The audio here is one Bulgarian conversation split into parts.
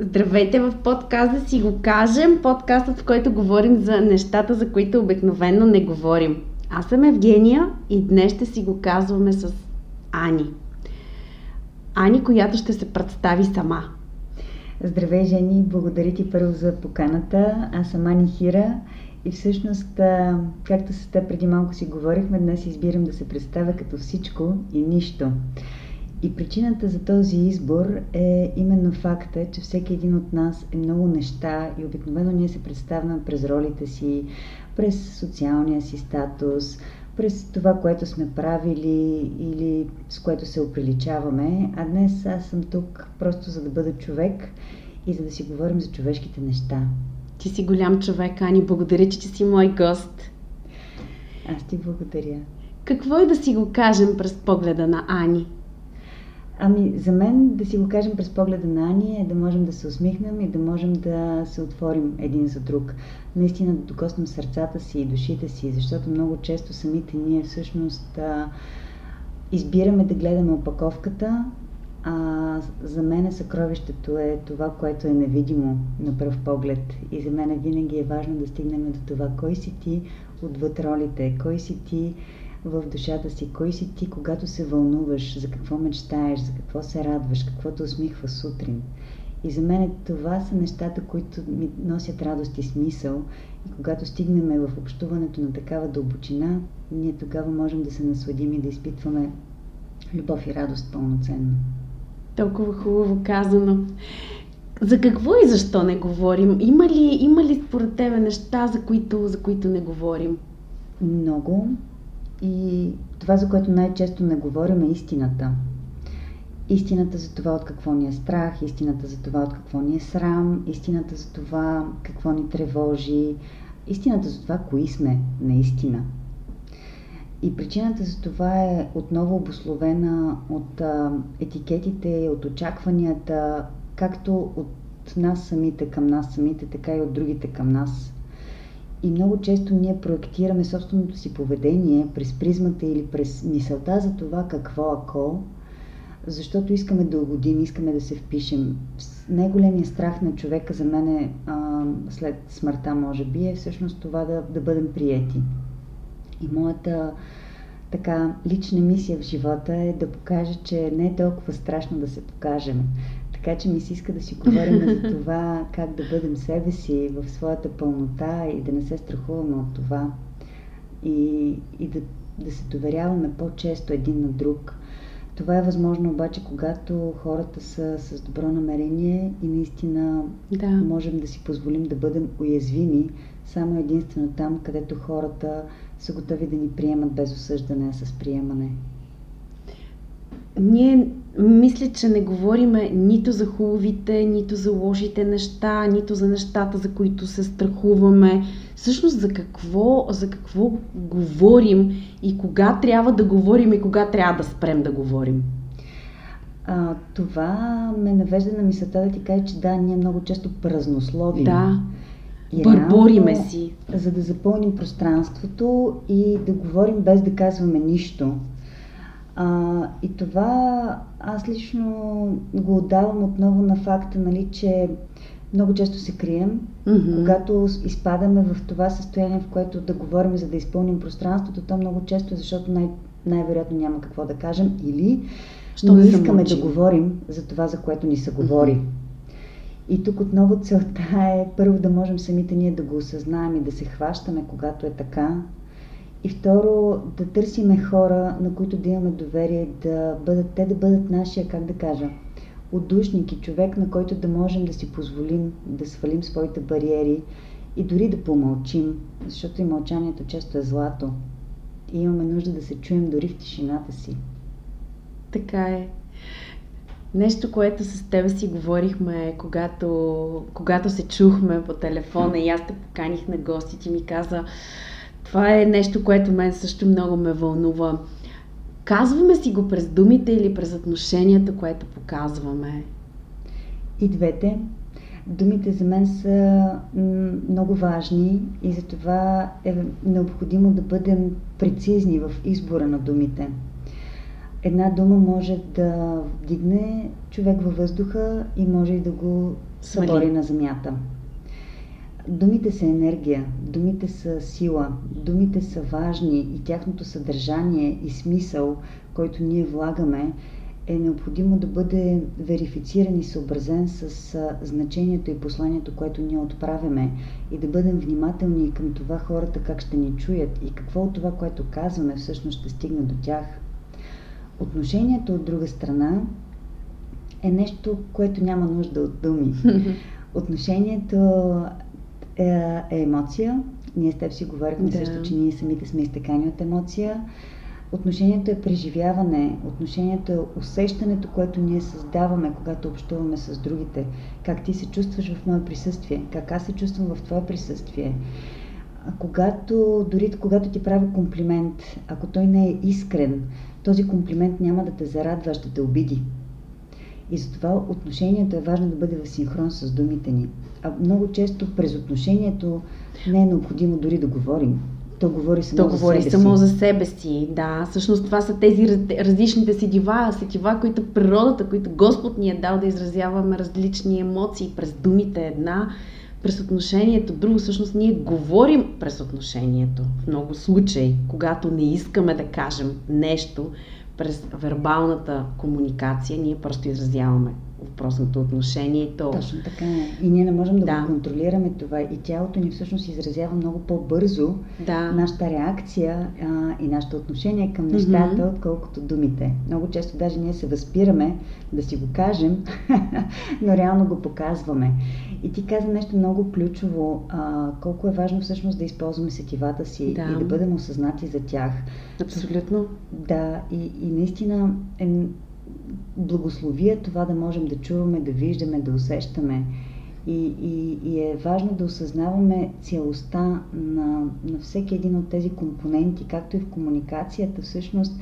Здравейте в подкаст да си го кажем, подкастът, в който говорим за нещата, за които обикновено не говорим. Аз съм Евгения и днес ще си го казваме с Ани. Ани, която ще се представи сама. Здравей, Жени! Благодаря ти първо за поканата. Аз съм Ани Хира и всъщност, както с теб преди малко си говорихме, днес избирам да се представя като всичко и нищо. И причината за този избор е именно факта, че всеки един от нас е много неща и обикновено ние се представяме през ролите си, през социалния си статус, през това, което сме правили или с което се оприличаваме. А днес аз съм тук просто за да бъда човек и за да си говорим за човешките неща. Ти си голям човек, Ани. Благодаря, че си мой гост. Аз ти благодаря. Какво е да си го кажем през погледа на Ани? Ами, за мен да си го кажем през погледа на Ани е да можем да се усмихнем и да можем да се отворим един за друг. Наистина да докоснем сърцата си и душите си, защото много често самите ние всъщност а, избираме да гледаме опаковката, а за мен съкровището е това, което е невидимо на пръв поглед. И за мен винаги е важно да стигнем до това, кой си ти отвъд ролите, кой си ти в душата си, кой си ти, когато се вълнуваш, за какво мечтаеш, за какво се радваш, какво те усмихва сутрин. И за мен това са нещата, които ми носят радост и смисъл. И когато стигнем в общуването на такава дълбочина, ние тогава можем да се насладим и да изпитваме любов и радост пълноценно. Толкова хубаво казано. За какво и защо не говорим? Има ли, има ли според тебе неща, за които, за които не говорим? Много. И това, за което най-често не говорим, е истината. Истината за това от какво ни е страх, истината за това от какво ни е срам, истината за това какво ни тревожи, истината за това кои сме наистина. И причината за това е отново обословена от а, етикетите, от очакванията, както от нас самите към нас самите, така и от другите към нас. И много често ние проектираме собственото си поведение през призмата или през мисълта за това какво ако, защото искаме да угодим, искаме да се впишем. Най-големият страх на човека за мен е а, след смъртта, може би, е всъщност това да, да бъдем приети. И моята така лична мисия в живота е да покажа, че не е толкова страшно да се покажем. Така че ми се иска да си говорим за това как да бъдем себе си в своята пълнота и да не се страхуваме от това. И, и да, да се доверяваме по-често един на друг. Това е възможно обаче, когато хората са с добро намерение и наистина да. можем да си позволим да бъдем уязвими само единствено там, където хората са готови да ни приемат без осъждане, а с приемане. Ние мисля, че не говориме нито за хубавите, нито за лошите неща, нито за нещата, за които се страхуваме. Всъщност за какво, за какво говорим и кога трябва да говорим и кога трябва да спрем да говорим. А, това ме навежда на мисълта да ти кажа, че да, ние много често празнословим. Да. Бърбориме си. За да запълним пространството и да говорим без да казваме нищо. А, и това аз лично го отдавам отново на факта, нали, че много често се крием, mm-hmm. когато изпадаме в това състояние, в което да говорим, за да изпълним пространството, то много често е защото най- най-вероятно няма какво да кажем или Що не искаме да говорим за това, за което ни се говори. Mm-hmm. И тук отново целта е първо да можем самите ние да го осъзнаем и да се хващаме, когато е така, и второ, да търсиме хора, на които да имаме доверие, да бъдат, те да бъдат нашия, как да кажа, отдушник и човек, на който да можем да си позволим да свалим своите бариери и дори да помълчим, защото и мълчанието често е злато. И имаме нужда да се чуем дори в тишината си. Така е. Нещо, което с тебе си говорихме, когато, когато се чухме по телефона и аз те поканих на гости, ти ми каза, това е нещо, което мен също много ме вълнува. Казваме си го през думите или през отношенията, което показваме? И двете. Думите за мен са много важни и затова е необходимо да бъдем прецизни в избора на думите. една дума може да вдигне човек във въздуха и може и да го събори на земята. Думите са енергия, думите са сила, думите са важни и тяхното съдържание и смисъл, който ние влагаме, е необходимо да бъде верифициран и съобразен с значението и посланието, което ние отправяме и да бъдем внимателни към това хората как ще ни чуят и какво от това, което казваме, всъщност ще стигне до тях. Отношението от друга страна е нещо, което няма нужда от думи. Отношението е, е емоция. Ние с теб си говорихме да. също, че ние самите сме изтекани от емоция. Отношението е преживяване, отношението е усещането, което ние създаваме, когато общуваме с другите. Как ти се чувстваш в мое присъствие, как аз се чувствам в твое присъствие. А когато, дори когато ти прави комплимент, ако той не е искрен, този комплимент няма да те зарадва, ще те обиди. И затова отношението е важно да бъде в синхрон с думите ни. А много често през отношението не е необходимо дори да говорим. То говори само То за говори себе само си. за себе си, да. Всъщност това са тези раз- различните сетива, сетива, които природата, които Господ ни е дал да изразяваме различни емоции през думите една, през отношението друго. Всъщност ние говорим през отношението в много случаи, когато не искаме да кажем нещо през вербалната комуникация, ние просто изразяваме въпросното отношение и то. Точно така. И ние не можем да, Да. го контролираме това. И тялото ни всъщност изразява много по-бързо Да. нашата реакция а, и нашето отношение към нещата, Мгм. отколкото думите. Много често даже ние се възпираме да си го кажем, но реално го показваме. И ти каза нещо много ключово, а, колко е важно всъщност да използваме сетивата си Да. и да бъдем осъзнати за тях. Абсолютно. Да, и, и наистина е благословие това да можем да чуваме, да виждаме, да усещаме. И, и, и е важно да осъзнаваме цялостта на, на всеки един от тези компоненти, както и в комуникацията. Всъщност,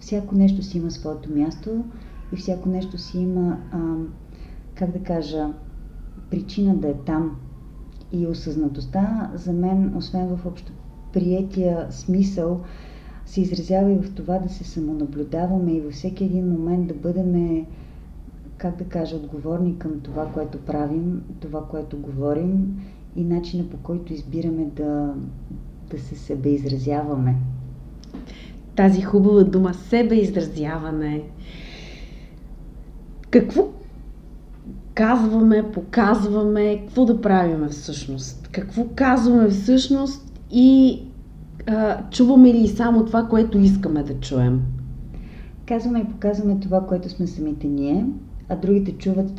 всяко нещо си има своето място и всяко нещо си има, а, как да кажа, причина да е там. И осъзнатостта за мен, освен в общо приятия смисъл, се изразява и в това да се самонаблюдаваме и във всеки един момент да бъдем, как да кажа, отговорни към това, което правим, това, което говорим и начина по който избираме да, да се себе изразяваме. Тази хубава дума себеизразяване. Какво казваме, показваме, какво да правиме всъщност? Какво казваме всъщност и а, чуваме ли само това, което искаме да чуем? Казваме и показваме това, което сме самите ние, а другите чуват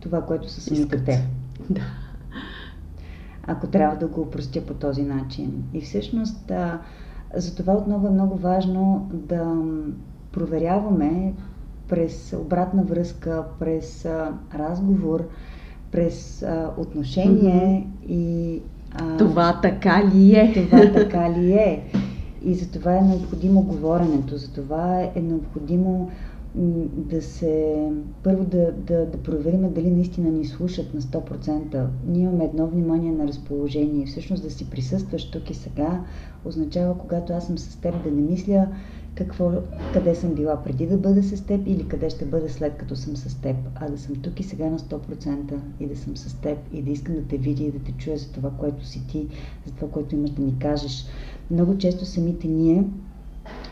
това, което са самите Искат. те. Да. ако трябва да го упростя по този начин. И всъщност а, за това отново е много важно да проверяваме през обратна връзка, през а, разговор, през а, отношение и а, Това така ли е? това така ли е. И за това е необходимо говоренето, за това е необходимо да се, първо да, да, да проверим дали наистина ни слушат на 100%. Ние имаме едно внимание на разположение. Всъщност да си присъстваш тук и сега означава, когато аз съм с теб, да не мисля какво, къде съм била преди да бъда с теб или къде ще бъда след като съм с теб, а да съм тук и сега на 100% и да съм с теб и да искам да те видя и да те чуя за това, което си ти, за това, което имаш да ми кажеш. Много често самите ние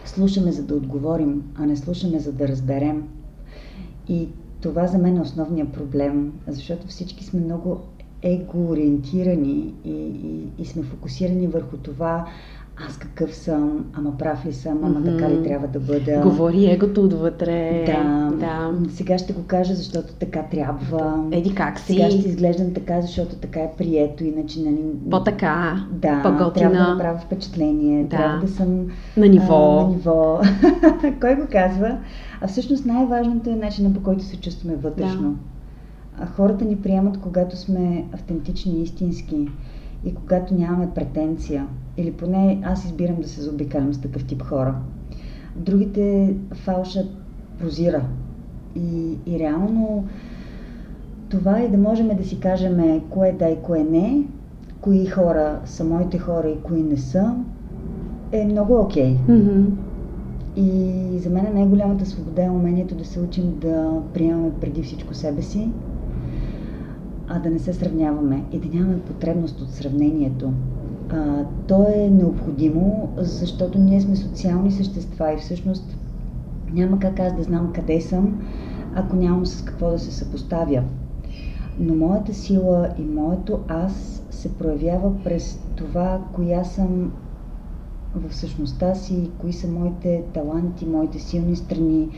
слушаме за да отговорим, а не слушаме за да разберем. И това за мен е основният проблем, защото всички сме много его-ориентирани и, и, и сме фокусирани върху това, аз какъв съм, ама прав ли съм, ама Мгм. така ли трябва да бъда. Говори егото отвътре. Да, да. сега ще го кажа, защото така трябва. Еди как си? Сега ще изглеждам така, защото така е прието, иначе нали... По-така. Да, по-готина. трябва да направя впечатление, Да. трябва да съм На ниво. а, на ниво. Кой го казва? А всъщност най-важното е начинът по който се чувстваме вътрешно. А хората ни приемат, когато сме автентични и истински и когато нямаме претенция. Или поне аз избирам да се заобикалям с такъв тип хора. Другите фалшът прозира. И, и реално това е да можем да си кажем кое да и кое не, кои хора са моите хора и кои не са, е много окей. Мгм. И за мен най-голямата свобода е умението да се учим да приемаме преди всичко себе си, а да не се сравняваме и да нямаме потребност от сравнението. А, то е необходимо, защото ние сме социални същества и всъщност няма как аз да знам къде съм, ако нямам с какво да се съпоставя. Но моята сила и моето аз се проявява през това, коя съм в същността си, кои са моите таланти, моите силни страни.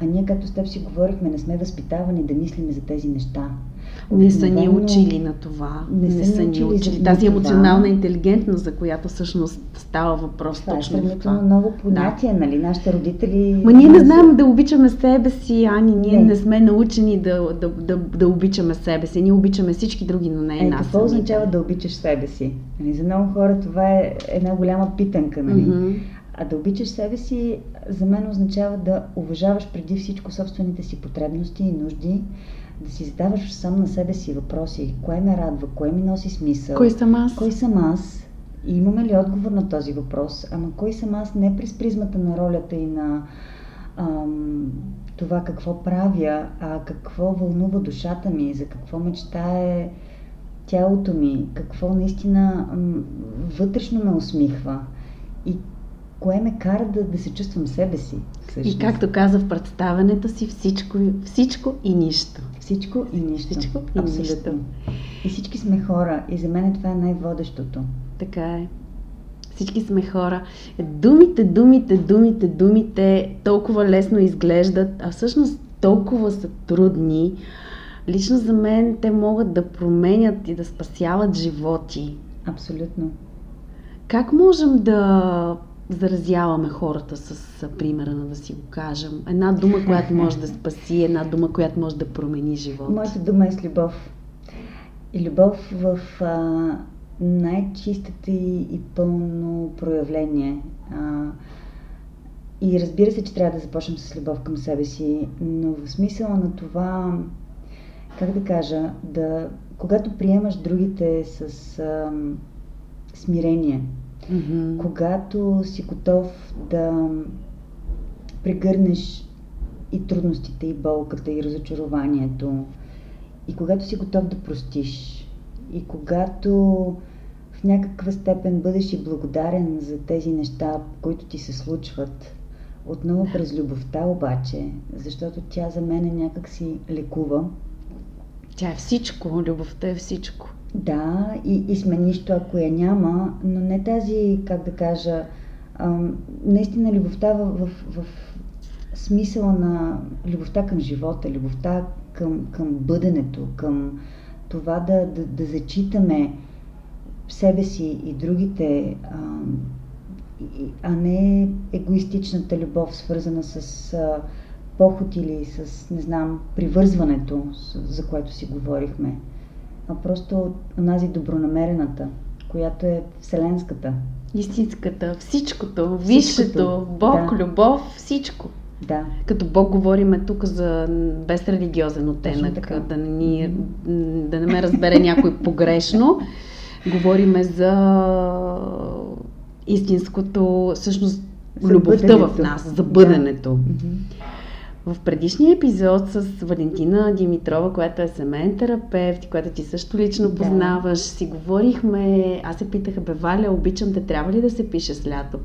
А ние, както с теб си говорихме, не сме възпитавани да мислиме за тези неща. Не са ни учили на това. Не, не са ни учили. Тази емоционална интелигентност, за която всъщност става въпрос това е точно е това. ново понятие, да. нали? Нашите родители... Ма ние не знаем да обичаме себе си, Ани. Ние не, не сме научени да, да, да, да обичаме себе си. Ние обичаме всички други, но не е, е нас. Какво означава да обичаш себе си? Нали? За много хора това е една голяма питанка. Нали? Mm-hmm. А да обичаш себе си, за мен означава да уважаваш преди всичко собствените си потребности и нужди, да си задаваш сам на себе си въпроси. Кое ме радва, кое ми носи смисъл? Кой съм аз? Кой съм аз? И имаме ли отговор на този въпрос? Ама кой съм аз не през призмата на ролята и на ам, това какво правя, а какво вълнува душата ми, за какво мечтае тялото ми, какво наистина ам, вътрешно ме усмихва и кое ме кара да, да се чувствам себе си. Всъщност. И както каза в представенето си, всичко, всичко и нищо. Всичко и нищо. Всичко и Абсолютно. нищо. И всички сме хора. И за мен това е най-водещото. Така е. Всички сме хора. Думите, думите, думите, думите толкова лесно изглеждат, а всъщност толкова са трудни. Лично за мен те могат да променят и да спасяват животи. Абсолютно. Как можем да заразяваме хората с примера на да си го кажем. Една дума, която може да спаси, една дума, която може да промени живота. Моята дума е с любов. И любов в а, най-чистата и, и пълно проявление. А, и разбира се, че трябва да започнем с любов към себе си, но в смисъла на това, как да кажа, да, когато приемаш другите с а, смирение, Mm-hmm. Когато си готов да прегърнеш и трудностите, и болката, и разочарованието, и когато си готов да простиш, и когато в някаква степен бъдеш и благодарен за тези неща, които ти се случват, отново през любовта обаче, защото тя за мен е някак си лекува. Тя е всичко, любовта е всичко. Да, и, и сме нищо, ако я няма, но не тази, как да кажа, а, наистина любовта в, в, в смисъла на любовта към живота, любовта към, към бъденето, към това да, да, да зачитаме себе си и другите, а, а не егоистичната любов, свързана с а, поход или с, не знам, привързването, за което си говорихме а просто онази добронамерената, която е вселенската. Истинската, всичкото, висшето, Бог, да. любов, всичко. Да. Като Бог говориме тук за безрелигиозен оттенък, да не, ни, да не ме разбере някой погрешно. Говориме за истинското, всъщност, за любовта бъденето. в нас, за бъденето. Да. В предишния епизод с Валентина Димитрова, която е семейен терапевт, която ти също лично познаваш, да. си говорихме, аз се питах, бе, Валя, обичам те, трябва ли да се пише с лято?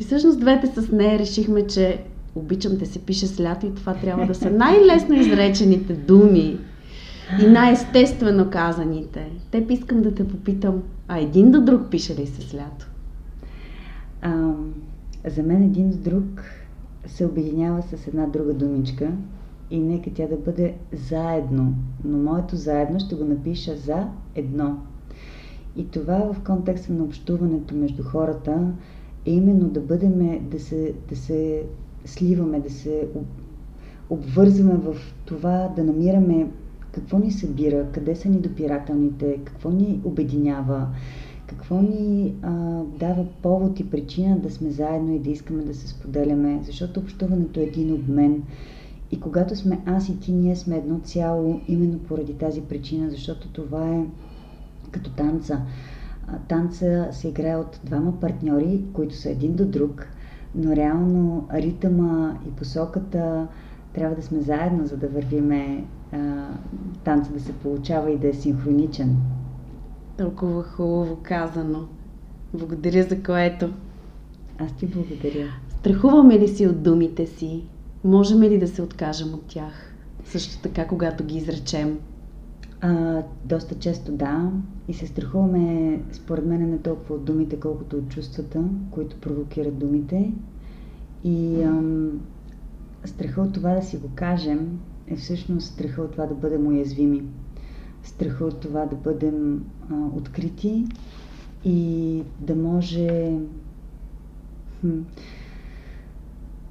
И всъщност двете с нея решихме, че обичам те се пише с лято и това трябва да са най-лесно изречените думи и най-естествено казаните. Теб искам да те попитам, а един до друг пише ли се с лято? А, за мен един до друг се обединява с една друга думичка и нека тя да бъде заедно. Но моето заедно ще го напиша за едно. И това в контекста на общуването между хората е именно да бъдеме, да се, да се сливаме, да се обвързваме в това да намираме какво ни събира, къде са ни допирателните, какво ни обединява, какво ни а, дава повод и причина да сме заедно и да искаме да се споделяме, защото общуването е един обмен. И когато сме аз и ти, ние сме едно цяло, именно поради тази причина, защото това е като танца. Танца се играе от двама партньори, които са един до друг, но реално ритъма и посоката трябва да сме заедно, за да вървиме а, танца да се получава и да е синхроничен. Толкова хубаво казано. Благодаря за което. Аз ти благодаря. Страхуваме ли си от думите си? Можем ли да се откажем от тях? Също така, когато ги изречем. А, доста често да. И се страхуваме, според мен, не толкова от думите, колкото от чувствата, които провокират думите. И ам, страха от това да си го кажем е всъщност страха от това да бъдем уязвими. Страха от това да бъдем а, открити и да може хм,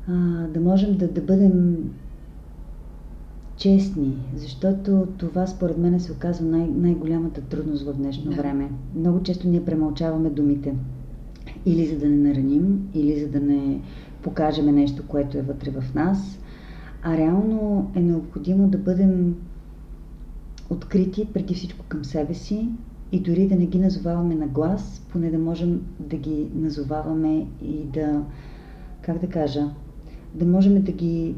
а, да можем да, да бъдем честни, защото това според мен се оказва най- най-голямата трудност в днешно да. време. Много често ние премълчаваме думите. Или за да не нараним, или за да не покажем нещо, което е вътре в нас. А реално е необходимо да бъдем открити преди всичко към себе си и дори да не ги назоваваме на глас, поне да можем да ги назоваваме и да, как да кажа, да можем да ги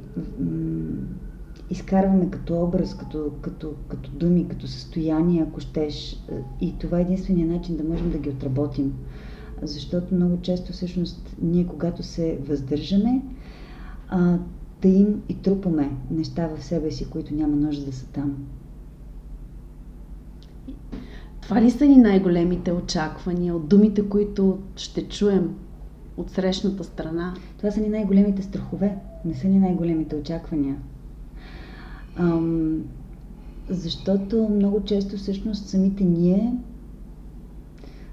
изкарваме като образ, като, като, като думи, като състояние, ако щеш. И това е единствения начин да можем да ги отработим. Защото много често всъщност ние, когато се въздържаме, а, да им и трупаме неща в себе си, които няма нужда да са там. Това ли са ни най-големите очаквания от думите, които ще чуем от срещната страна? Това са ни най-големите страхове, не са ни най-големите очаквания. Ам, защото много често всъщност самите ние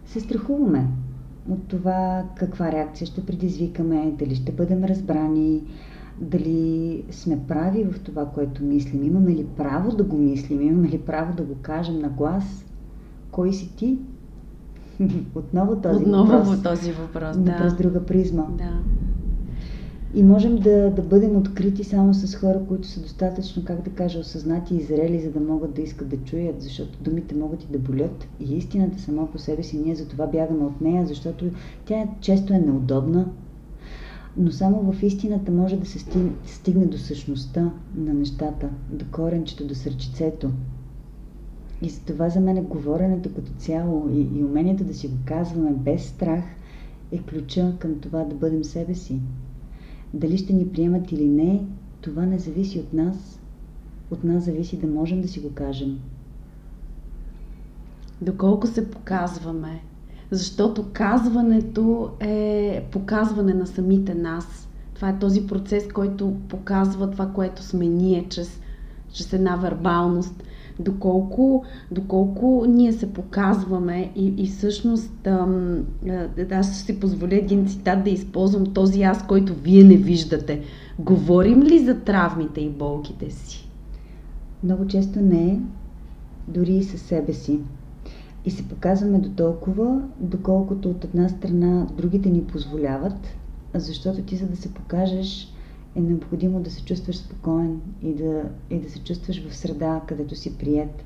се страхуваме от това каква реакция ще предизвикаме, дали ще бъдем разбрани, дали сме прави в това, което мислим, имаме ли право да го мислим, имаме ли право да го кажем на глас, кой си ти? Отново този Отново въпрос. този въпрос, да. През друга призма. Да. И можем да, да бъдем открити само с хора, които са достатъчно, как да кажа, осъзнати и зрели, за да могат да искат да чуят, защото думите могат и да болят. И истината сама по себе си, ние за това бягаме от нея, защото тя често е неудобна, но само в истината може да се стигне до същността на нещата, до коренчето, до сърчицето. И за това за мен е говоренето като цяло и, и умението да си го казваме без страх е ключа към това да бъдем себе си. Дали ще ни приемат или не, това не зависи от нас. От нас зависи да можем да си го кажем. Доколко се показваме, защото казването е показване на самите нас. Това е този процес, който показва това, което сме ние, чрез, чрез една вербалност. Доколко, доколко ние се показваме и, и всъщност ам, аз ще си позволя един цитат да използвам този аз, който вие не виждате. Говорим ли за травмите и болките си? Много често не, дори и със себе си. И се показваме до толкова, доколкото от една страна другите ни позволяват, защото ти за да се покажеш е необходимо да се чувстваш спокоен и да, и да се чувстваш в среда, където си прият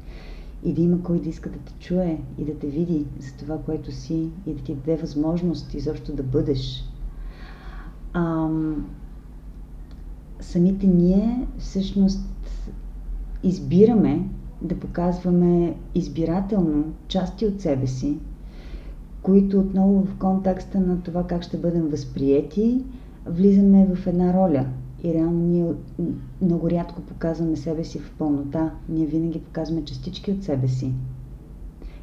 и да има кой да иска да те чуе и да те види за това, което си и да ти даде възможност изобщо да бъдеш. Ам, самите ние всъщност избираме да показваме избирателно части от себе си, които отново в контекста на това как ще бъдем възприяти, влизаме в една роля. И реално ние много рядко показваме себе си в пълнота. Ние винаги показваме частички от себе си.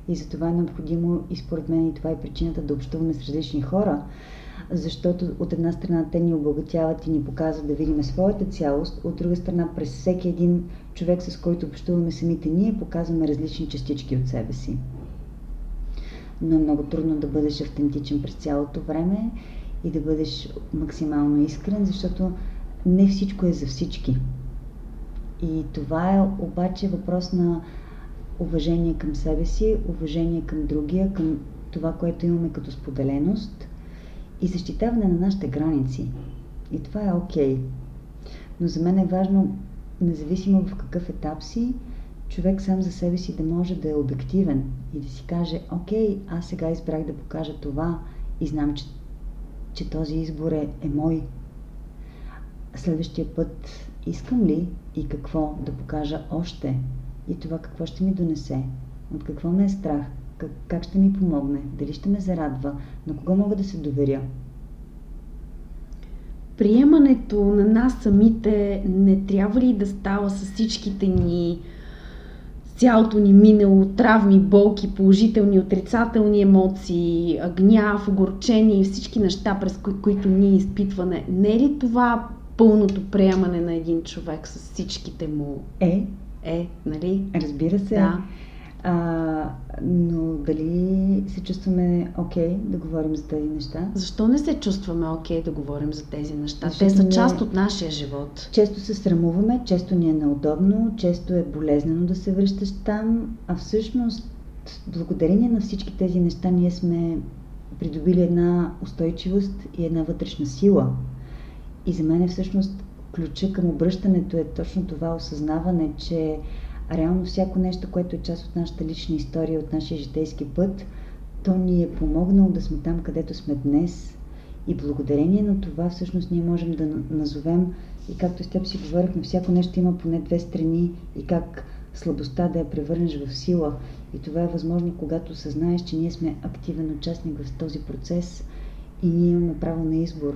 И за това е необходимо, и според мен и това е причината да общуваме с различни хора, защото от една страна те ни обогатяват и ни показват да видим своята цялост, от друга страна през всеки един човек, с който общуваме самите ние, показваме различни частички от себе си. Но е много трудно да бъдеш автентичен през цялото време и да бъдеш максимално искрен, защото не всичко е за всички. И това е обаче въпрос на уважение към себе си, уважение към другия, към това, което имаме като споделеност и защитаване на нашите граници. И това е окей. Okay. Но за мен е важно, независимо в какъв етап си, човек сам за себе си да може да е обективен и да си каже, окей, аз сега избрах да покажа това и знам, че че този избор е, е мой. Следващия път искам ли и какво да покажа още? И това какво ще ми донесе, от какво ме е страх, как, как ще ми помогне, дали ще ме зарадва, на кого мога да се доверя. Приемането на нас самите не трябва ли да става с всичките ни цялото ни минало, травми, болки, положителни, отрицателни емоции, гняв, огорчение и всички неща, през кои, които ние изпитваме. Не е ли това пълното приемане на един човек с всичките му? Е. Е, нали? Разбира се. Да. А, но дали се чувстваме окей okay да говорим за тези неща? Защо не се чувстваме окей okay да говорим за тези неща? Защото Те са част от нашия живот. Често се срамуваме, често ни е неудобно, често е болезнено да се връщаш там, а всъщност благодарение на всички тези неща ние сме придобили една устойчивост и една вътрешна сила. И за мен е всъщност ключа към обръщането е точно това осъзнаване, че реално всяко нещо, което е част от нашата лична история, от нашия житейски път, то ни е помогнало да сме там, където сме днес. И благодарение на това всъщност ние можем да назовем и както с теб си говорихме, всяко нещо има поне две страни и как слабостта да я превърнеш в сила. И това е възможно, когато съзнаеш, че ние сме активен участник в този процес и ние имаме право на избор.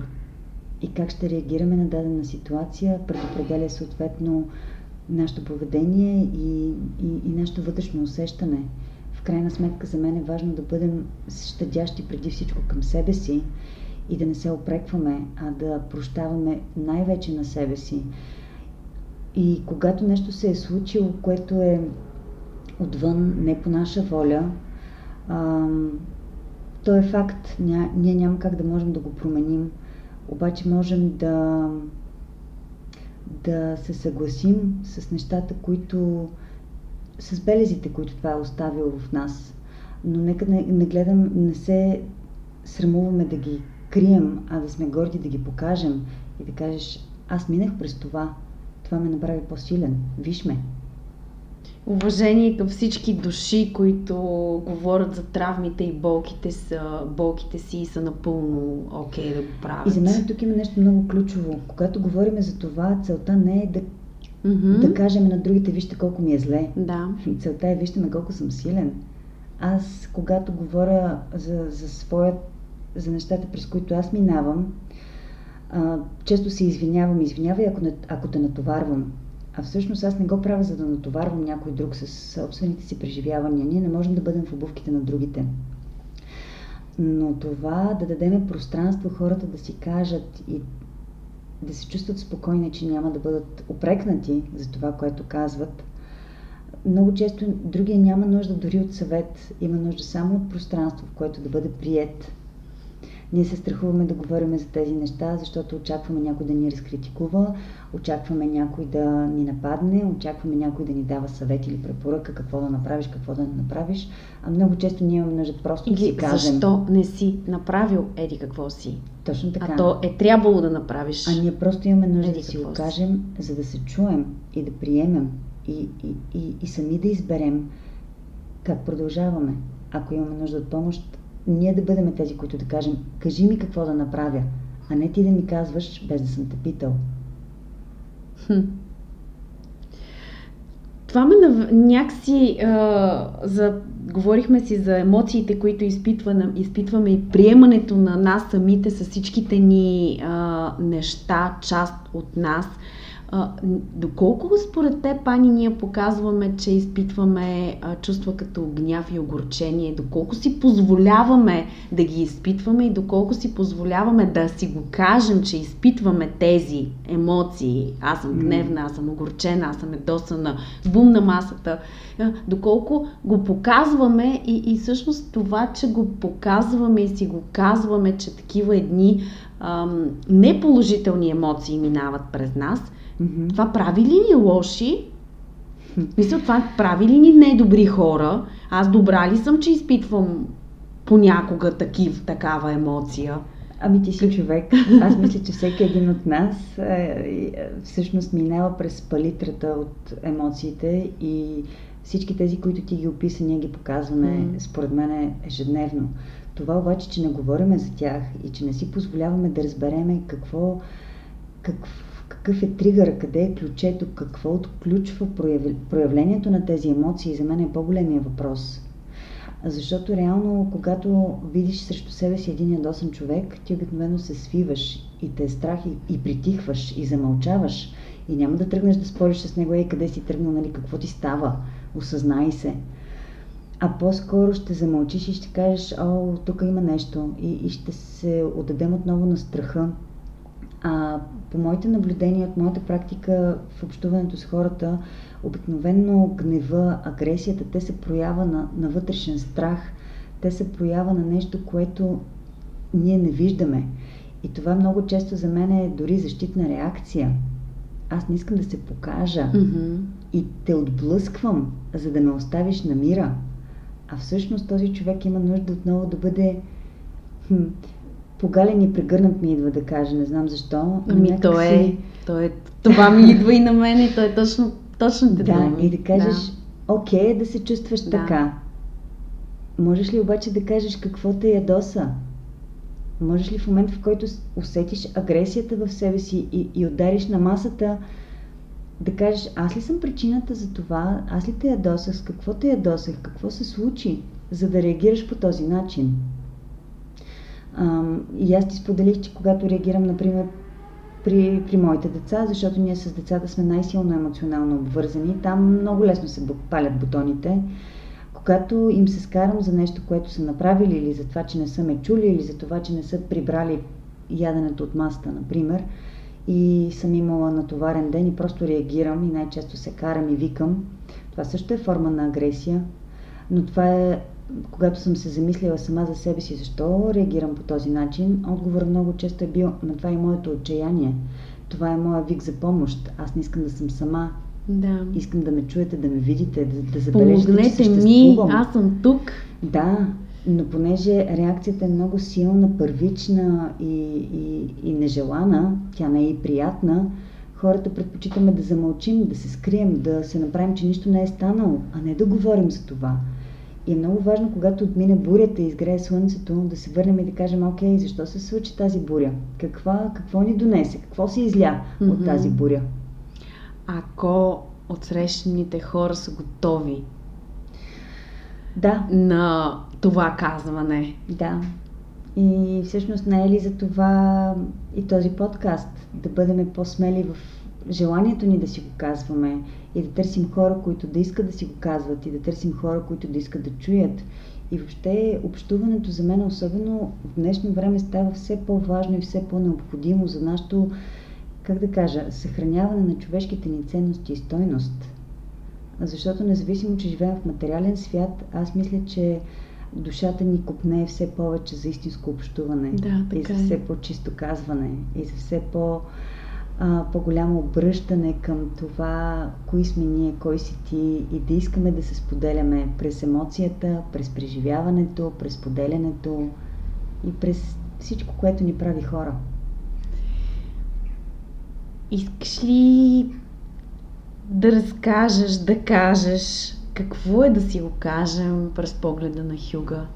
И как ще реагираме на дадена ситуация, предопределя съответно нашето поведение и, и, и нашето вътрешно усещане. В крайна сметка за мен е важно да бъдем щадящи преди всичко към себе си и да не се опрекваме, а да прощаваме най-вече на себе си. И когато нещо се е случило, което е отвън, не по наша воля, а, то е факт. Ня, ние няма как да можем да го променим. Обаче можем да да се съгласим с нещата, които с белезите, които това е оставило в нас. Но нека не, не гледам, не се срамуваме да ги крием, а да сме горди да ги покажем и да кажеш, аз минах през това, това ме направи по-силен, виж ме уважение към всички души, които говорят за травмите и болките, са, болките си и са напълно окей okay да го правят. И за мен тук има нещо много ключово. Когато говорим за това, целта не е да, mm-hmm. да кажем на другите, вижте колко ми е зле. Да. Целта е, вижте ме колко съм силен. Аз, когато говоря за, за своят, за нещата, през които аз минавам, а, често се извинявам. Извинявай, ако, ако те натоварвам. А всъщност аз не го правя, за да натоварвам някой друг с собствените си преживявания. Ние не можем да бъдем в обувките на другите. Но това да дадеме пространство хората да си кажат и да се чувстват спокойни, че няма да бъдат опрекнати за това, което казват. Много често другия няма нужда дори от съвет, има нужда само от пространство, в което да бъде прият ние се страхуваме да говорим за тези неща, защото очакваме някой да ни разкритикува, очакваме някой да ни нападне, очакваме някой да ни дава съвет или препоръка какво да направиш, какво да не направиш. А много често ние имаме нужда просто или да си кажем. Защо не си направил еди какво си? Точно така. А то е трябвало да направиш. А ние просто имаме нужда еди да си го кажем, за да се чуем и да приемем и, и, и, и сами да изберем как продължаваме. Ако имаме нужда от помощ, ние да бъдем тези, които да кажем, кажи ми какво да направя, а не ти да ми казваш, без да съм те питал. Хм. Това ме нав... някакси а, за... говорихме си за емоциите, които изпитваме, изпитваме и приемането на нас самите с всичките ни а, неща, част от нас. А, доколко според те, Пани, ние показваме, че изпитваме а, чувства като гняв и огорчение? Доколко си позволяваме да ги изпитваме и доколко си позволяваме да си го кажем, че изпитваме тези емоции? Аз съм гневна, аз съм огорчена, аз съм едосана, бум на масата. А, доколко го показваме и, и всъщност това, че го показваме и си го казваме, че такива едни ам, неположителни емоции минават през нас – Mm-hmm. Това прави ли ни лоши? Мисля, това прави ли ни недобри хора? Аз добра ли съм, че изпитвам понякога такив, такава емоция? Ами ти си човек. Аз мисля, че всеки един от нас е, е, всъщност минава през палитрата от емоциите и Всички тези, които ти ги описа, ние ги показваме, mm. според мен, ежедневно. Това обаче, че не говориме за тях и че не си позволяваме да разбереме какво, какъв, какъв е тригър, къде е ключето, какво отключва проявлението на тези емоции, за мен е по-големия въпрос. Защото реално, когато видиш срещу себе си един ядосан човек, ти обикновено се свиваш и те е страх и, и притихваш и замълчаваш и няма да тръгнеш да спориш с него, ей къде си тръгнал, нали, какво ти става, осъзнай се. А по-скоро ще замълчиш и ще кажеш, о, тук има нещо и, и ще се отдадем отново на страха. А по моите наблюдения, от моята практика в общуването с хората, обикновенно гнева, агресията, те се проява на, на вътрешен страх, те се проява на нещо, което ние не виждаме. И това много често за мен е дори защитна реакция. Аз не искам да се покажа mm-hmm. и те отблъсквам, за да ме оставиш на мира. А всъщност този човек има нужда отново да бъде погален и прегърнат ми идва да каже, не знам защо. Ами то е, то е, това ми идва и на мен и то е точно, точно те Да, и да кажеш, да. окей, да се чувстваш да. така. Можеш ли обаче да кажеш какво те ядоса? Можеш ли в момента, в който усетиш агресията в себе си и, и удариш на масата, да кажеш, аз ли съм причината за това, аз ли те ядосах, с какво те ядосах, какво се случи, за да реагираш по този начин. И аз ти споделих, че когато реагирам, например, при, при моите деца, защото ние с децата сме най-силно емоционално обвързани, там много лесно се палят бутоните. Когато им се скарам за нещо, което са направили, или за това, че не са ме чули, или за това, че не са прибрали яденето от маста, например, и съм имала натоварен ден и просто реагирам и най-често се карам и викам. Това също е форма на агресия, но това е, когато съм се замислила сама за себе си, защо реагирам по този начин, отговор много често е бил, на това е моето отчаяние. Това е моя вик за помощ. Аз не искам да съм сама. Да. Искам да ме чуете, да ме видите, да, да забележите, Помогнете че ми, аз съм тук. Да, но понеже реакцията е много силна, първична и, и, и нежелана, тя не е и приятна, хората предпочитаме да замълчим, да се скрием, да се направим, че нищо не е станало, а не да говорим за това. И е много важно, когато отмине бурята и изгрее слънцето, да се върнем и да кажем, окей, защо се случи тази буря? Каква, какво ни донесе? Какво се изля mm-hmm. от тази буря? Ако отсрещаните хора са готови да. на това казване. Да. И всъщност не е ли за това и този подкаст? Да бъдем по-смели в желанието ни да си го казваме и да търсим хора, които да искат да си го казват и да търсим хора, които да искат да чуят. И въобще общуването за мен, особено в днешно време, става все по-важно и все по-необходимо за нашето, как да кажа, съхраняване на човешките ни ценности и стойност. Защото независимо, че живеем в материален свят, аз мисля, че душата ни купне все повече за истинско общуване да, и за е. все по-чисто казване и за все по- а, по-голямо обръщане към това, кои сме ние, кой си ти и да искаме да се споделяме през емоцията, през преживяването, през поделянето и през всичко, което ни прави хора. Искаш ли да разкажеш, да кажеш какво е да си го кажем през погледа на Хюга?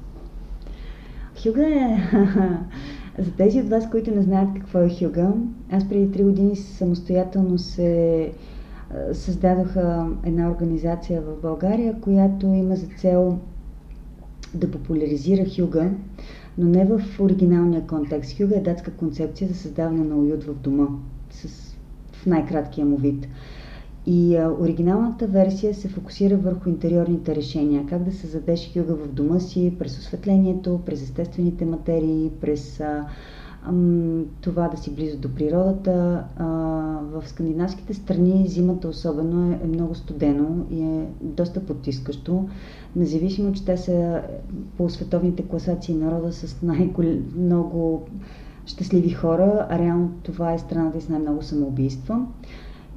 Хюга е... За тези от вас, които не знаят какво е Хюга, аз преди три години самостоятелно се създадоха една организация в България, която има за цел да популяризира Хюга, но не в оригиналния контекст. Хюга е датска концепция за създаване на уют в дома, с, в най-краткия му вид. И а, оригиналната версия се фокусира върху интериорните решения. Как да създадеш хюга в дома си, през осветлението, през естествените материи, през а, ам, това да си близо до природата. А, в скандинавските страни зимата особено е, е много студено и е доста потискащо. Независимо, че те са по световните класации народа с най-много щастливи хора, а реално това е страната с най-много самоубийства.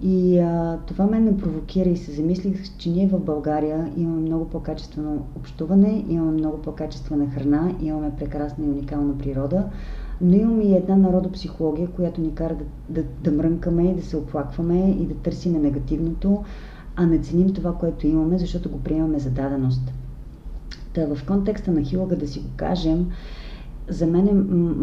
И а, това мен ме провокира и се замислих, че ние в България имаме много по-качествено общуване, имаме много по-качествена храна, имаме прекрасна и уникална природа, но имаме и една народопсихология, която ни кара да, да, да мрънкаме да се оплакваме и да търсиме негативното, а не ценим това, което имаме, защото го приемаме за даденост. Та в контекста на хилага да си го кажем, за мен е,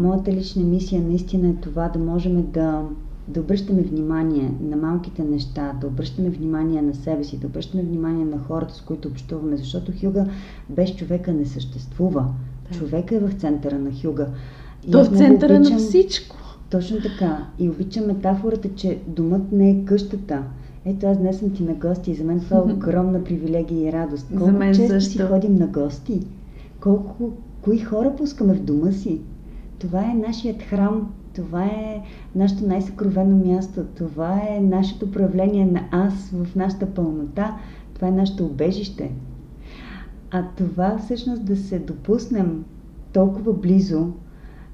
моята лична мисия наистина е това да можем да, да обръщаме внимание на малките неща, да обръщаме внимание на себе си, да обръщаме внимание на хората, с които общуваме, защото Хюга без човека не съществува. Да. Човека е в центъра на Хюга. То в центъра обичам, на всичко. Точно така. И обичам метафората, че домът не е къщата. Ето аз днес съм ти на гости и за мен това е огромна привилегия и радост. Колко за мен често също. си ходим на гости, колко, кои хора пускаме в дома си. Това е нашият храм, това е нашето най-съкровено място, това е нашето проявление на аз в нашата пълнота, това е нашето убежище. А това всъщност да се допуснем толкова близо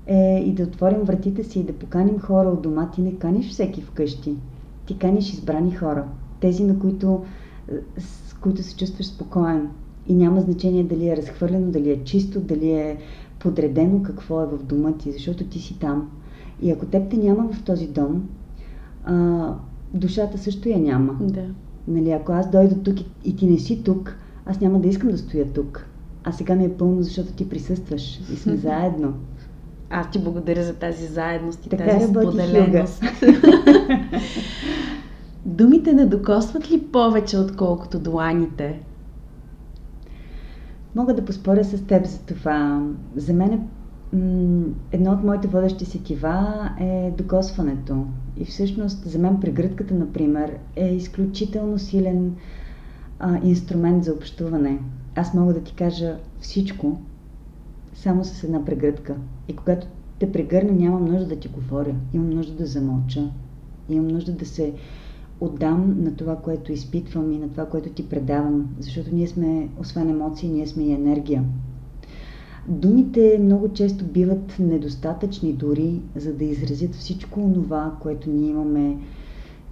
е и да отворим вратите си и да поканим хора от дома. Ти не каниш всеки вкъщи. Ти каниш избрани хора. Тези, на които, с които се чувстваш спокоен. И няма значение дали е разхвърлено, дали е чисто, дали е подредено какво е в дома ти, защото ти си там. И ако теб те няма в този дом, а, душата също я няма. Да. Нали, ако аз дойда тук и, и ти не си тук, аз няма да искам да стоя тук. А сега ми е пълно, защото ти присъстваш и сме заедно. Аз ти благодаря за тази заедност и така тази споделеност. Думите не докосват ли повече, отколкото дланите? Мога да поспоря с теб за това. За мен е, едно от моите водещи сетива е докосването. И всъщност за мен прегръдката, например, е изключително силен а, инструмент за общуване. Аз мога да ти кажа всичко, само с една прегръдка. И когато те прегърне, нямам нужда да ти говоря. Имам нужда да замълча. Имам нужда да се отдам на това, което изпитвам и на това, което ти предавам. Защото ние сме, освен емоции, ние сме и енергия. Думите много често биват недостатъчни дори, за да изразят всичко това, което ние имаме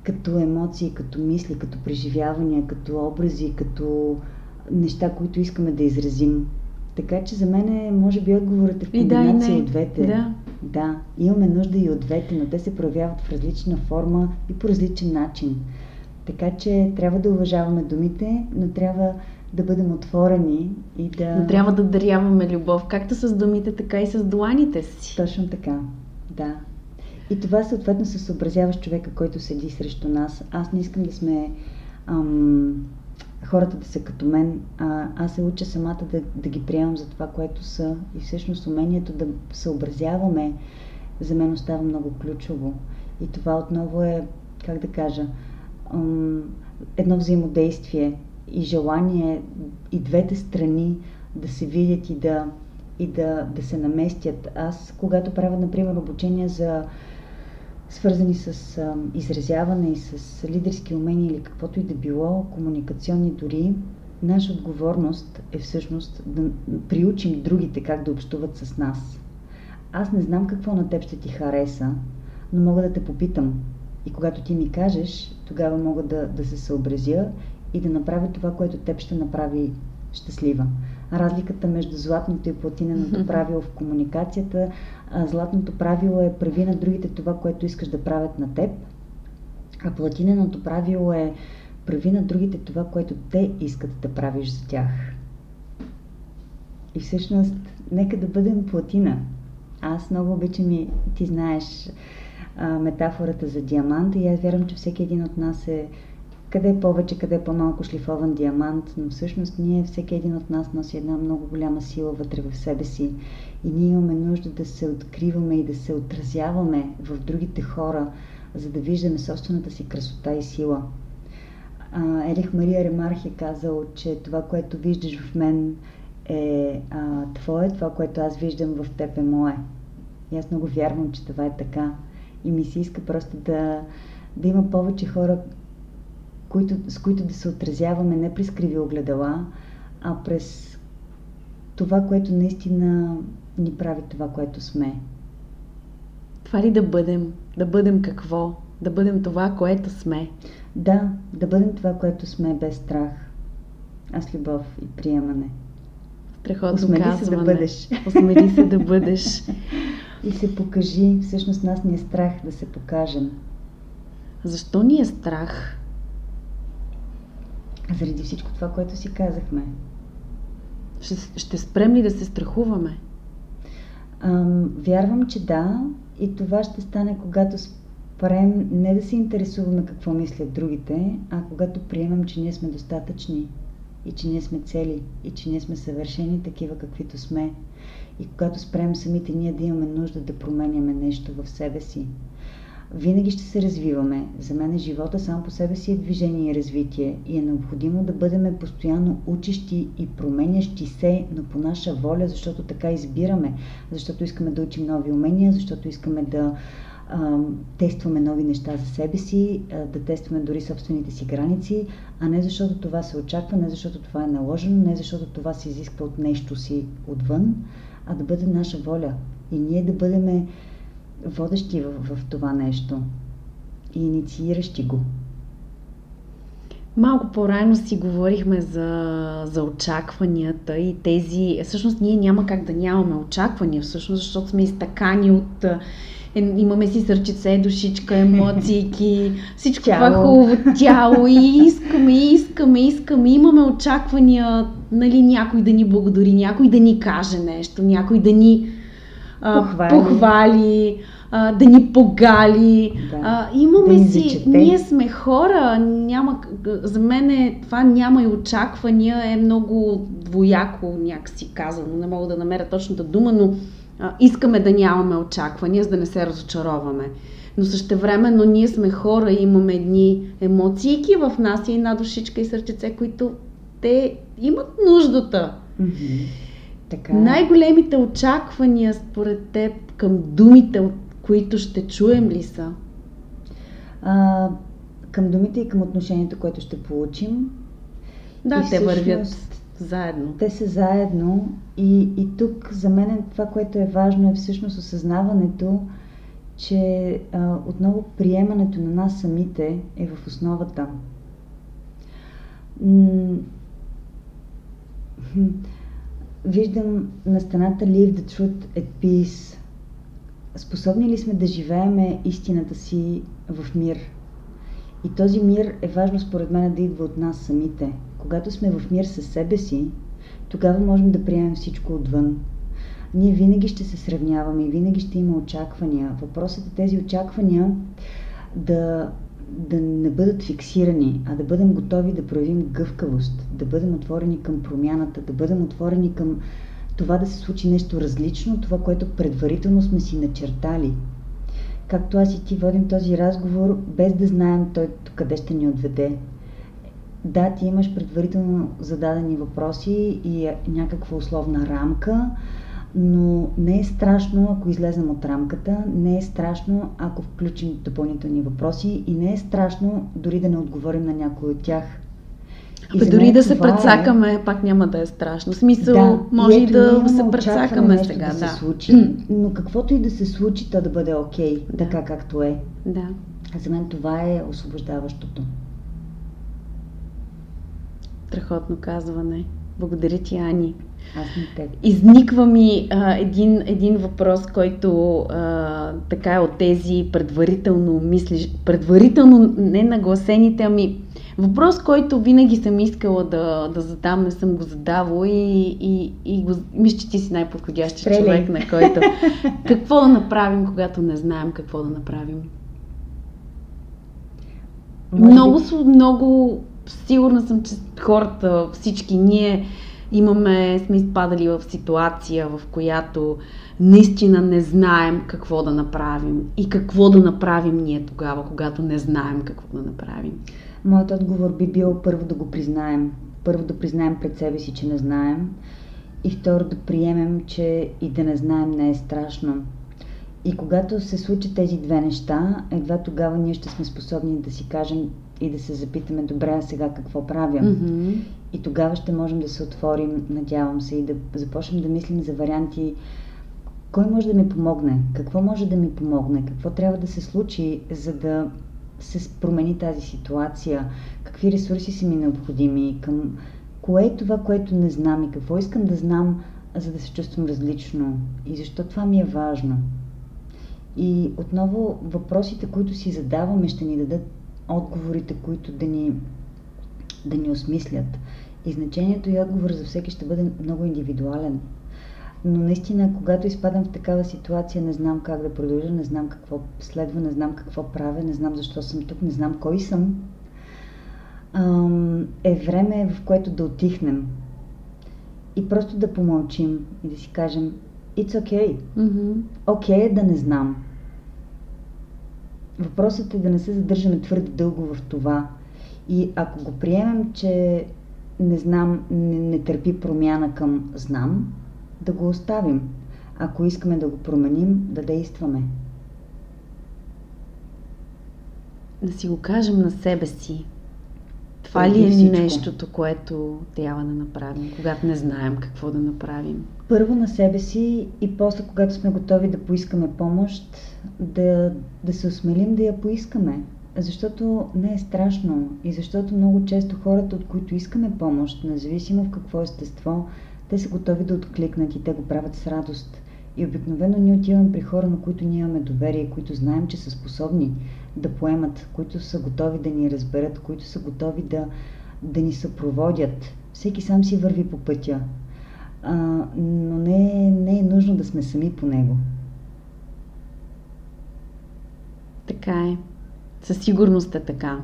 като емоции, като мисли, като преживявания, като образи, като неща, които искаме да изразим. Така че за мен е, може би отговорът е в комбинация да, от двете. Да. да, имаме нужда и от двете, но те се проявяват в различна форма и по различен начин. Така че трябва да уважаваме думите, но трябва да бъдем отворени и да... Но трябва да даряваме любов, както с думите, така и с дланите си. Точно така, да. И това съответно се съобразява с човека, който седи срещу нас. Аз не искам да сме ам, хората да са като мен, а, аз се уча самата да, да ги приемам за това, което са и всъщност умението да съобразяваме за мен остава много ключово. И това отново е, как да кажа, едно взаимодействие и желание и двете страни да се видят и да, и да, да се наместят. Аз, когато правя, например, обучение за свързани с а, изразяване и с лидерски умения или каквото и да било, комуникационни дори, наша отговорност е всъщност да приучим другите как да общуват с нас. Аз не знам какво на теб ще ти хареса, но мога да те попитам. И когато ти ми кажеш, тогава мога да, да се съобразя и да направя това, което теб ще направи щастлива разликата между златното и платиненото правило в комуникацията. Златното правило е прави на другите това, което искаш да правят на теб, а платиненото правило е прави на другите това, което те искат да правиш за тях. И всъщност, нека да бъдем платина. Аз много обичам и ти знаеш а, метафората за диаманта и аз вярвам, че всеки един от нас е къде повече, къде по-малко шлифован диамант, но всъщност ние, всеки един от нас носи една много голяма сила вътре в себе си и ние имаме нужда да се откриваме и да се отразяваме в другите хора, за да виждаме собствената си красота и сила. Ерих Мария Ремарх е казал, че това, което виждаш в мен е а, твое, това, което аз виждам в теб е мое. И аз много вярвам, че това е така. И ми се иска просто да, да има повече хора, които, с които да се отразяваме не през криви огледала, а през това, което наистина ни прави това, което сме. Това ли да бъдем? Да бъдем какво? Да бъдем това, което сме. Да, да бъдем това, което сме без страх. А с любов и приемане. Страхотно Осмели казване. се да бъдеш. Осмели се да бъдеш. и се покажи. Всъщност нас ни е страх да се покажем. Защо ни е страх? Заради всичко това, което си казахме. Ще, ще спрем ли да се страхуваме? Ам, вярвам, че да. И това ще стане, когато спрем не да се интересуваме какво мислят другите, а когато приемем, че ние сме достатъчни и че ние сме цели и че ние сме съвършени такива каквито сме. И когато спрем самите ние да имаме нужда да променяме нещо в себе си. Винаги ще се развиваме. За мен живота само по себе си е движение и развитие и е необходимо да бъдем постоянно учещи и променящи се, но по наша воля, защото така избираме, защото искаме да учим нови умения, защото искаме да тестваме нови неща за себе си, да тестваме дори собствените си граници, а не защото това се очаква, не защото това е наложено, не защото това се изисква от нещо си отвън, а да бъде наша воля. И ние да бъдем водещи в, в това нещо и иницииращи го. Малко по-рано си говорихме за, за очакванията и тези... Всъщност ние няма как да нямаме очаквания, всъщност, защото сме изтакани от е, имаме си сърчице, душичка, емоции, всичко тяло. това хубаво тяло и искаме, искаме, искаме, имаме очаквания, нали, някой да ни благодари, някой да ни каже нещо, някой да ни похвали, похвали а, да ни погали. Да. А, имаме да си, ние сме хора, няма, за мен е, това няма и очаквания, е много двояко някакси казано, не мога да намеря точната дума, но а, искаме да нямаме очаквания, за да не се разочароваме. Но същевременно ние сме хора и имаме едни емоции в нас и една душичка и сърчице, които те имат нуждата. Mm-hmm. Така. Най-големите очаквания според теб към думите, които ще чуем ли са? А, към думите и към отношението, което ще получим. Да, и те вървят заедно. Те са заедно и, и тук за мен това, което е важно е всъщност осъзнаването, че а, отново приемането на нас самите е в основата. М- виждам на стената Leave the truth at peace. Способни ли сме да живееме истината си в мир? И този мир е важно според мен да идва от нас самите. Когато сме в мир със себе си, тогава можем да приемем всичко отвън. Ние винаги ще се сравняваме и винаги ще има очаквания. Въпросът е тези очаквания да, да не бъдат фиксирани, а да бъдем готови да проявим гъвкавост, да бъдем отворени към промяната, да бъдем отворени към това да се случи нещо различно, това, което предварително сме си начертали. Както аз и ти водим този разговор, без да знаем той къде ще ни отведе. Да, ти имаш предварително зададени въпроси и някаква условна рамка, но не е страшно, ако излезем от рамката, не е страшно, ако включим допълнителни въпроси и не е страшно дори да не отговорим на някой от тях. Абе, дори да се прецакаме, е... пак няма да е страшно. Смисъл, да, може и, и да се прецакаме сега. Да, да. Се случи, но каквото и да се случи, то да бъде окей, okay, да. така както е. Да. За мен това е освобождаващото. Страхотно казване. Благодаря ти, Ани. Аз. Изниква ми а, един, един въпрос, който а, така е от тези предварително мислиш, предварително не нагласените, ами въпрос, който винаги съм искала да, да задам, не съм го задавала и, и, и го, мисля, че ти си най-подходящия човек, на който... какво да направим, когато не знаем какво да направим? Може много, би... много сигурна съм, че хората, всички ние имаме, сме изпадали в ситуация, в която наистина не знаем какво да направим и какво да направим ние тогава, когато не знаем какво да направим. Моят отговор би бил първо да го признаем. Първо да признаем пред себе си, че не знаем. И второ да приемем, че и да не знаем не е страшно. И когато се случат тези две неща, едва тогава ние ще сме способни да си кажем и да се запитаме, добре, а сега какво правя? Mm-hmm. И тогава ще можем да се отворим, надявам се, и да започнем да мислим за варианти, кой може да ми помогне, какво може да ми помогне, какво трябва да се случи, за да се промени тази ситуация, какви ресурси са ми необходими, към кое е това, което не знам и какво искам да знам, за да се чувствам различно и защо това ми е важно. И отново въпросите, които си задаваме, ще ни дадат отговорите, които да ни да ни осмислят. И значението и отговор за всеки ще бъде много индивидуален. Но наистина, когато изпадам в такава ситуация, не знам как да продължа, не знам какво следва, не знам какво правя, не знам защо съм тук, не знам кой съм, е време, в което да отихнем и просто да помълчим и да си кажем It's okay. Mm-hmm. Окей okay е да не знам. Въпросът е да не се задържаме твърде дълго в това. И ако го приемем, че не знам, не, не търпи промяна към знам, да го оставим. Ако искаме да го променим, да действаме. Да си го кажем на себе си. Това ли е всичко. нещото, което трябва да направим, когато не знаем какво да направим? Първо на себе си и после, когато сме готови да поискаме помощ, да, да се осмелим да я поискаме. Защото не е страшно и защото много често хората, от които искаме помощ, независимо в какво естество, те са готови да откликнат и те го правят с радост. И обикновено ние отиваме при хора, на които ние имаме доверие, които знаем, че са способни да поемат, които са готови да ни разберат, които са готови да, да ни съпроводят. Всеки сам си върви по пътя, а, но не, не е нужно да сме сами по него. Така е. Със сигурност е така.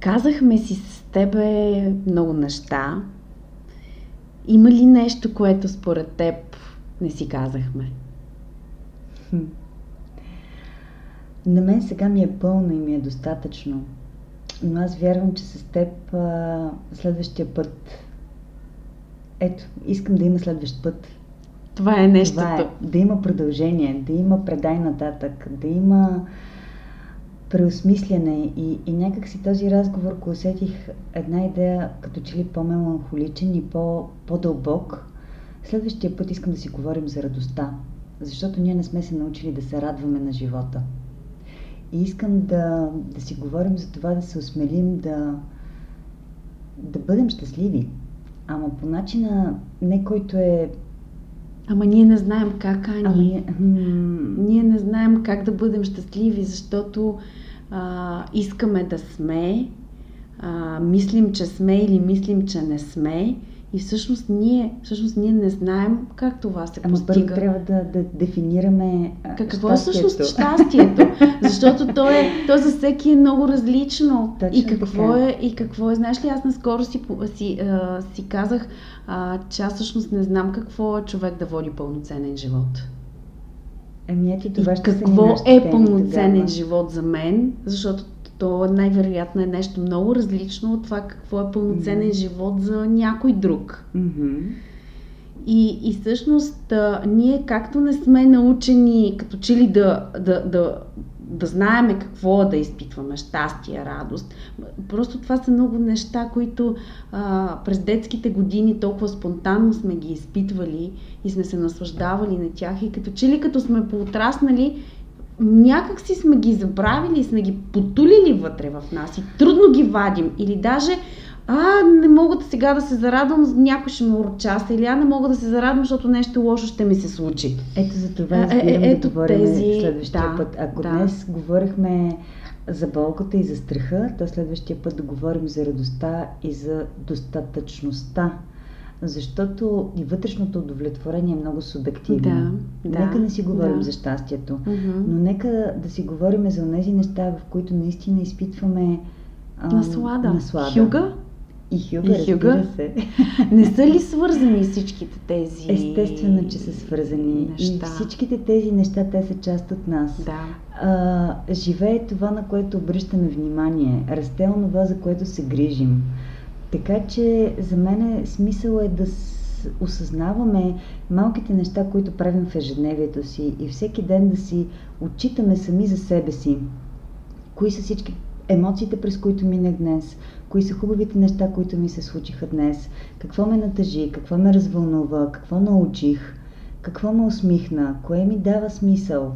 Казахме си с тебе много неща. Има ли нещо, което според теб не си казахме? Хм. На мен сега ми е пълно и ми е достатъчно. Но аз вярвам, че с теб а, следващия път. Ето, искам да има следващ път. Това е нещото. Това е, да има продължение, да има предай нататък, да има преосмисляне и, и някак си този разговор, ако усетих една идея като че ли по-меланхоличен и по, по-дълбок, следващия път искам да си говорим за радостта, защото ние не сме се научили да се радваме на живота. И искам да, да си говорим за това, да се осмелим да, да бъдем щастливи. Ама по начина, не който е Ама ние не знаем как, Ани. Ама ние... ние не знаем как да бъдем щастливи, защото а, искаме да сме, а, мислим, че сме или мислим, че не сме. И всъщност ние, всъщност ние не знаем как това се Ама постига. Ама трябва да, да дефинираме Какво е всъщност щастието? Защото то е, то за всеки е много различно. Точно и какво така. е, и какво е, знаеш ли, аз наскоро си, си, а, си казах, а, че аз всъщност не знам какво е човек да води пълноценен живот. Еми ето това и ще какво е пълноценен да. живот за мен, защото то най-вероятно е нещо много различно от това какво е пълноценен mm. живот за някой друг. Mm-hmm. И, и всъщност а, ние както не сме научени като че ли да, да, да, да знаеме какво е да изпитваме щастие, радост. Просто това са много неща, които а, през детските години толкова спонтанно сме ги изпитвали и сме се наслаждавали на тях и като че ли като сме поотраснали, някак си сме ги забравили сме ги потулили вътре в нас и трудно ги вадим или даже а, не мога да сега да се зарадвам, някой ще ме урочаса или а не мога да се зарадвам, защото нещо лошо ще ми се случи. Ето за това разбирам е, е, да говорим тези... следващия да, път. Ако да. днес говорихме за болката и за страха, то следващия път да говорим за радостта и за достатъчността. Защото и вътрешното удовлетворение е много субективно. Да, да, нека не си говорим да. за щастието, uh-huh. но нека да си говорим за тези неща, в които наистина изпитваме ам, наслада. наслада. Хюга? И Хюга, и Хюга. се. Не са ли свързани всичките тези Естествено, че са свързани. Неща. И всичките тези неща, те са част от нас. Да. А, живее това, на което обръщаме внимание. Расте онова, за което се грижим. Така че за мен смисъл е да осъзнаваме малките неща, които правим в ежедневието си и всеки ден да си отчитаме сами за себе си. Кои са всички емоциите, през които минах днес, кои са хубавите неща, които ми се случиха днес, какво ме натъжи, какво ме развълнува, какво научих, какво ме усмихна, кое ми дава смисъл,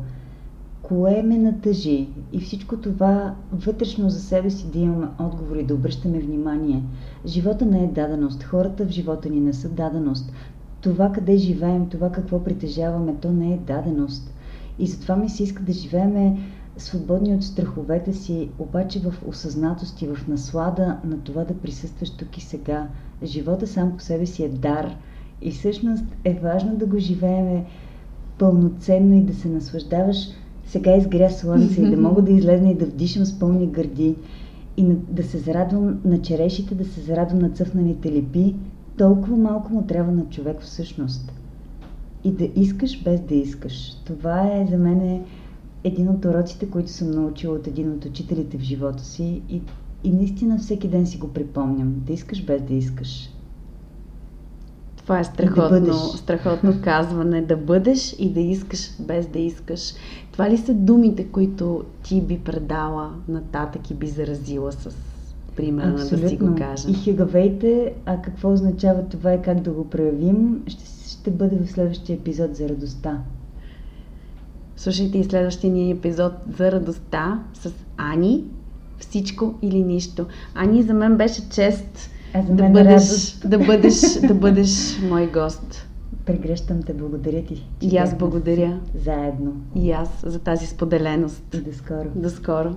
кое ме натъжи и всичко това вътрешно за себе си да имаме отговори, да обръщаме внимание. Живота не е даденост, хората в живота ни не са даденост. Това къде живеем, това какво притежаваме, то не е даденост. И затова ми се иска да живееме свободни от страховете си, обаче в осъзнатост и в наслада на това да присъстваш тук и сега. Живота сам по себе си е дар и всъщност е важно да го живееме пълноценно и да се наслаждаваш. Сега изгря слънце и да мога да излезна и да вдишам с пълни гърди и да се зарадвам на черешите, да се зарадвам на цъфнаните липи, толкова малко му трябва на човек всъщност. И да искаш без да искаш. Това е за мен един от уроците, които съм научила от един от учителите в живота си и, и наистина всеки ден си го припомням. Да искаш без да искаш. Това е страхотно, да страхотно казване. Да бъдеш и да искаш без да искаш. Това ли са думите, които ти би предала нататък и би заразила с примерно да си го кажа? И хигавейте, а какво означава това и как да го проявим, ще, ще бъде в следващия епизод за радостта. Слушайте и следващия ни епизод за радостта с Ани. Всичко или нищо. Ани, за мен беше чест да бъдеш, да, бъдеш, да бъдеш мой гост. Прегръщам те, благодаря ти. И аз благодаря. Заедно. И аз за тази споделеност. И до скоро. До скоро.